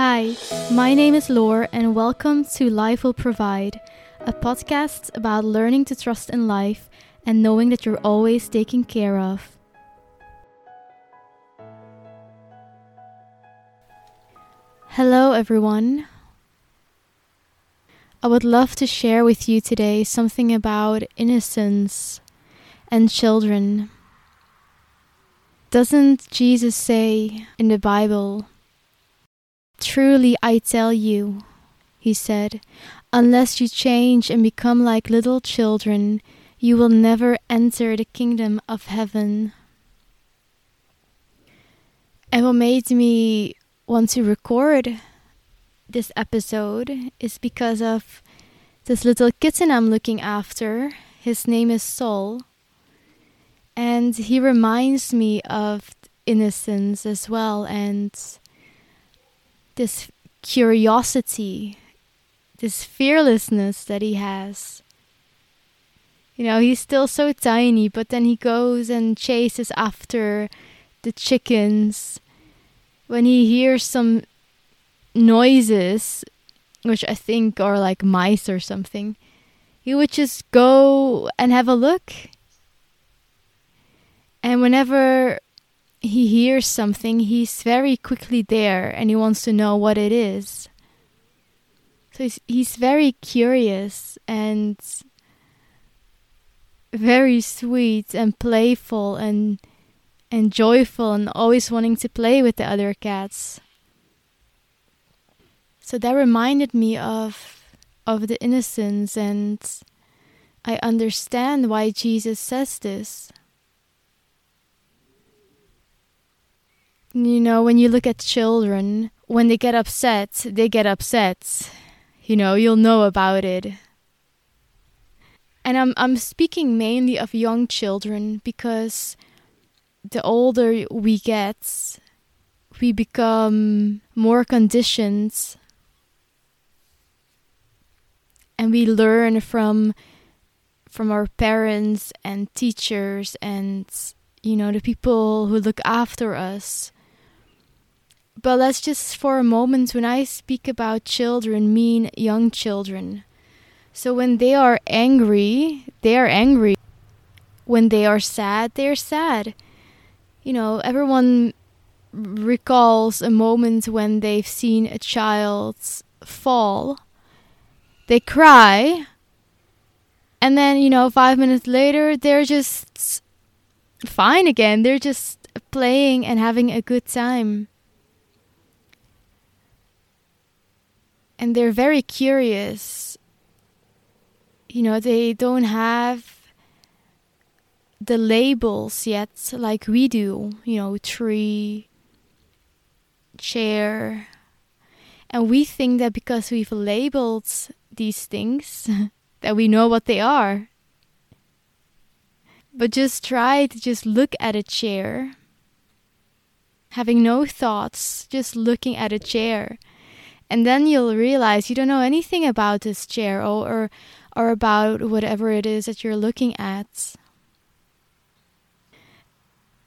Hi, my name is Lore, and welcome to Life Will Provide, a podcast about learning to trust in life and knowing that you're always taken care of. Hello, everyone. I would love to share with you today something about innocence and children. Doesn't Jesus say in the Bible, Truly I tell you, he said, unless you change and become like little children, you will never enter the kingdom of heaven. And what made me want to record this episode is because of this little kitten I'm looking after. His name is Sol. And he reminds me of innocence as well and this curiosity, this fearlessness that he has. You know, he's still so tiny, but then he goes and chases after the chickens. When he hears some noises, which I think are like mice or something, he would just go and have a look. And whenever he hears something, he's very quickly there and he wants to know what it is. So he's, he's very curious and very sweet and playful and and joyful and always wanting to play with the other cats. So that reminded me of of the innocence and I understand why Jesus says this. You know, when you look at children, when they get upset, they get upset. You know, you'll know about it. And I'm I'm speaking mainly of young children because the older we get, we become more conditioned and we learn from from our parents and teachers and you know the people who look after us but let's just for a moment when i speak about children mean young children. So when they are angry they are angry. When they are sad they are sad. You know everyone recalls a moment when they've seen a child fall. They cry and then you know 5 minutes later they're just fine again. They're just playing and having a good time and they're very curious you know they don't have the labels yet like we do you know tree chair and we think that because we've labeled these things that we know what they are. But just try to just look at a chair, having no thoughts, just looking at a chair. And then you'll realize you don't know anything about this chair or, or, or about whatever it is that you're looking at.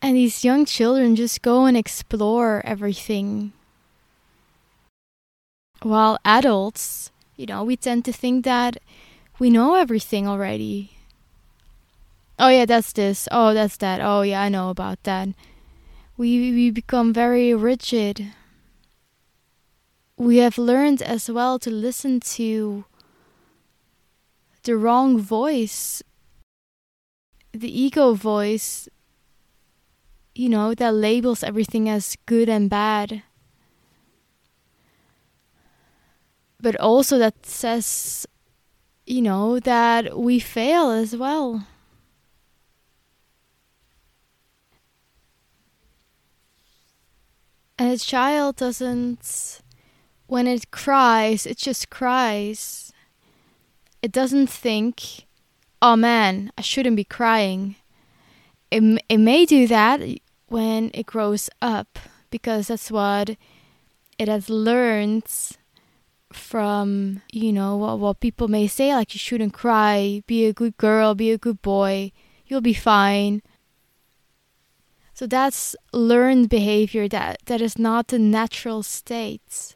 And these young children just go and explore everything. While adults, you know, we tend to think that we know everything already. Oh yeah, that's this. Oh, that's that. Oh yeah, I know about that. We we become very rigid. We have learned as well to listen to the wrong voice, the ego voice, you know, that labels everything as good and bad. but also that says, you know, that we fail as well. And a child doesn't, when it cries, it just cries. It doesn't think, oh man, I shouldn't be crying. It, it may do that when it grows up because that's what it has learned from you know what, what people may say like you shouldn't cry. Be a good girl. Be a good boy. You'll be fine. So that's learned behavior that that is not the natural state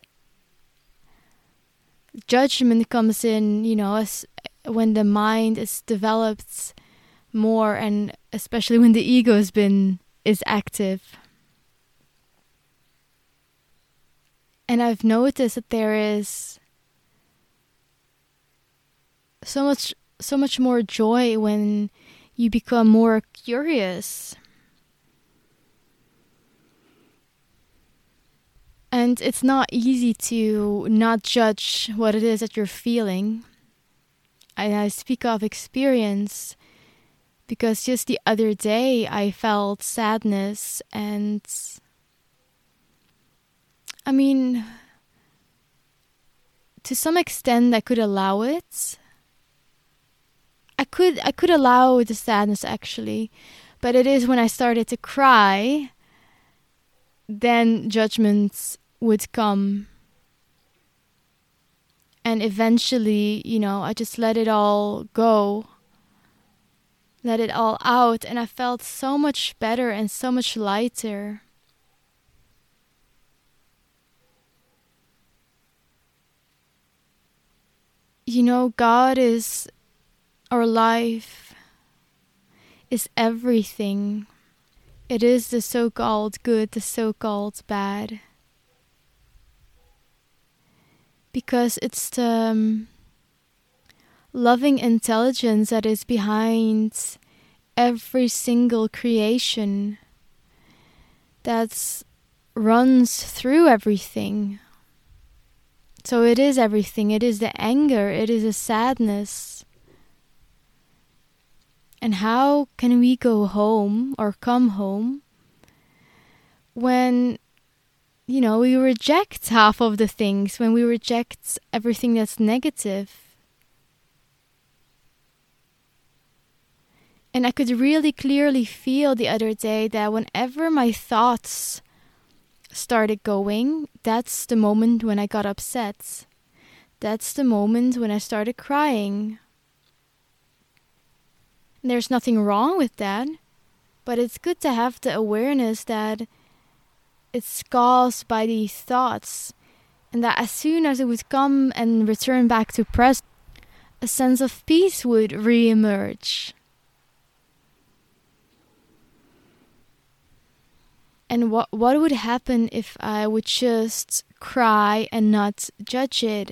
judgment comes in, you know, as when the mind is developed more and especially when the ego has been is active. And I've noticed that there is so much so much more joy when you become more curious. And it's not easy to not judge what it is that you're feeling. And I speak of experience because just the other day I felt sadness and I mean to some extent I could allow it I could I could allow the sadness actually, but it is when I started to cry then judgments would come. And eventually, you know, I just let it all go. Let it all out and I felt so much better and so much lighter. You know, God is our life is everything. It is the so called good, the so called bad. Because it's the um, loving intelligence that is behind every single creation that runs through everything. So it is everything. It is the anger, it is the sadness, and how can we go home or come home when, you know, we reject half of the things, when we reject everything that's negative? And I could really clearly feel the other day that whenever my thoughts started going, that's the moment when I got upset. That's the moment when I started crying. There's nothing wrong with that, but it's good to have the awareness that it's caused by these thoughts, and that as soon as it would come and return back to present, a sense of peace would re-emerge. And what what would happen if I would just cry and not judge it?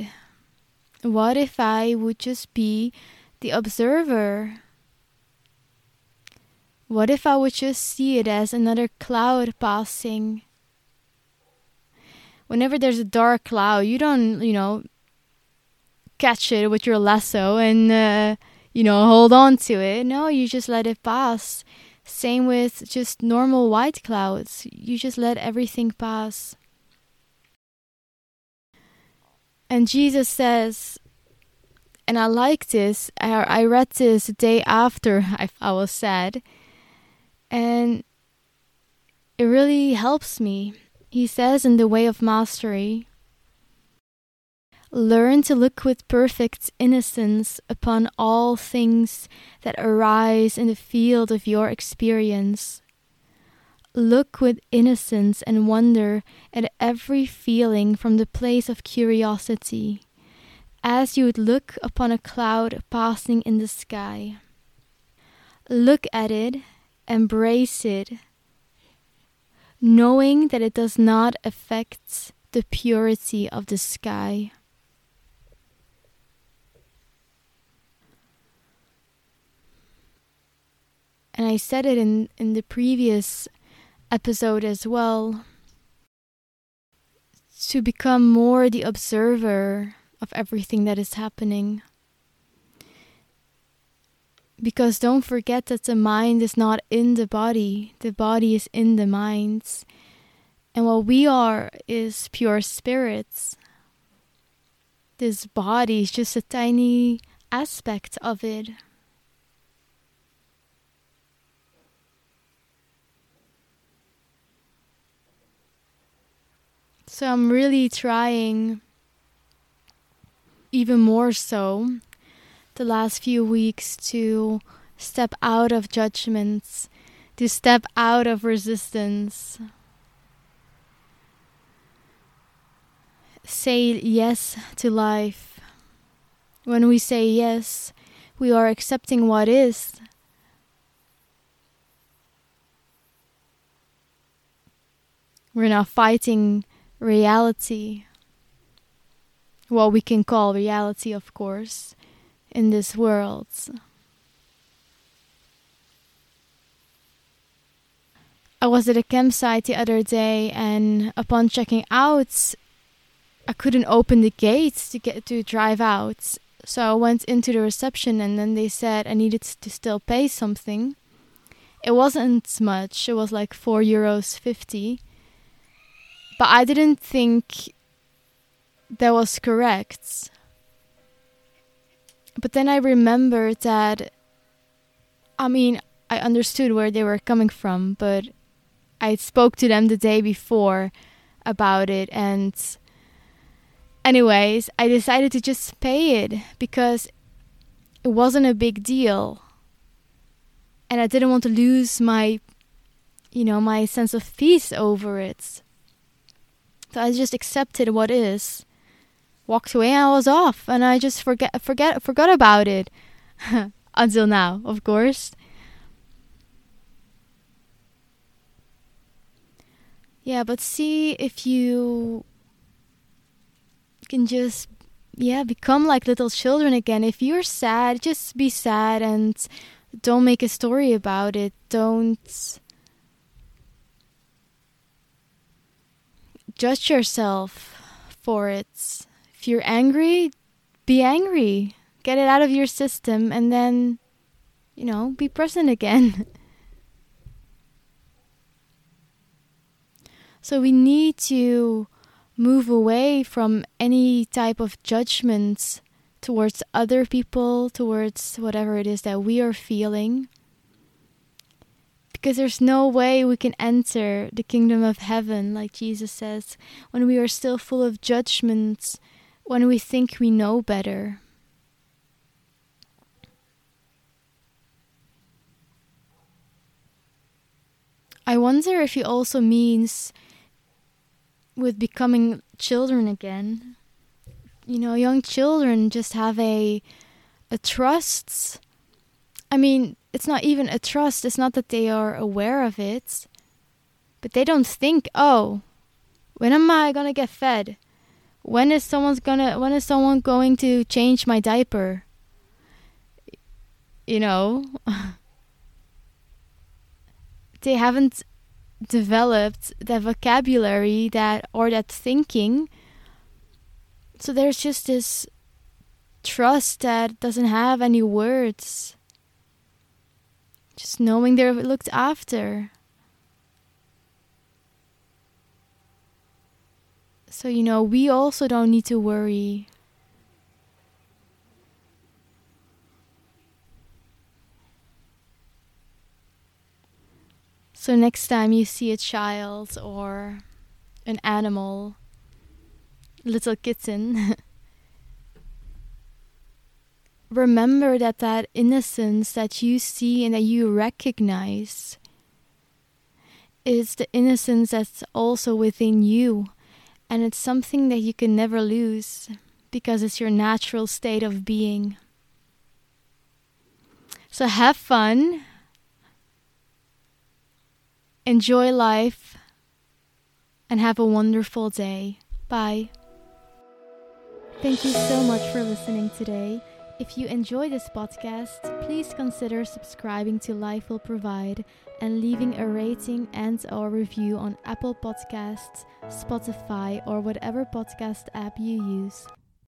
What if I would just be the observer? What if I would just see it as another cloud passing? Whenever there's a dark cloud, you don't, you know, catch it with your lasso and, uh, you know, hold on to it. No, you just let it pass. Same with just normal white clouds. You just let everything pass. And Jesus says, and I like this, I, I read this the day after I, I was sad and it really helps me. He says in The Way of Mastery Learn to look with perfect innocence upon all things that arise in the field of your experience. Look with innocence and wonder at every feeling from the place of curiosity, as you would look upon a cloud passing in the sky. Look at it embrace it, knowing that it does not affect the purity of the sky. And I said it in, in the previous episode as well to become more the observer of everything that is happening. Because don't forget that the mind is not in the body, the body is in the minds. And what we are is pure spirits. This body is just a tiny aspect of it. So I'm really trying even more so the last few weeks to step out of judgments, to step out of resistance. Say yes to life. When we say yes, we are accepting what is. We're not fighting reality. What we can call reality, of course, in this world. I was at a campsite the other day, and upon checking out, I couldn't open the gates to get to drive out. So I went into the reception, and then they said I needed to still pay something. It wasn't much; it was like four euros fifty. But I didn't think that was correct. But then I remembered that. I mean, I understood where they were coming from, but I spoke to them the day before about it and anyways, I decided to just pay it because it wasn't a big deal. And I didn't want to lose my you know, my sense of peace over it. So I just accepted what is. Walked away and I was off and I just forget forget forgot about it. Until now, of course. Yeah, but see if you can just yeah, become like little children again. If you're sad, just be sad and don't make a story about it. Don't judge yourself for it. If you're angry, be angry. Get it out of your system and then, you know, be present again. So we need to move away from any type of judgments towards other people, towards whatever it is that we are feeling. Because there's no way we can enter the kingdom of heaven, like Jesus says, when we are still full of judgments, when we think we know better. I wonder if he also means with becoming children again. You know, young children just have a a trust. I mean, it's not even a trust. It's not that they are aware of it, but they don't think, "Oh, when am I going to get fed? When is someone's to when is someone going to change my diaper?" You know, they haven't developed that vocabulary that or that thinking. So there's just this trust that doesn't have any words. Just knowing they're looked after so you know we also don't need to worry So next time you see a child or an animal, little kitten, remember that that innocence that you see and that you recognize is the innocence that's also within you. And it's something that you can never lose because it's your natural state of being. So have fun Enjoy life and have a wonderful day. Bye. Thank you so much for listening today. If you enjoy this podcast, please consider subscribing to Life Will Provide and leaving a rating and or review on Apple Podcasts, Spotify, or whatever podcast app you use.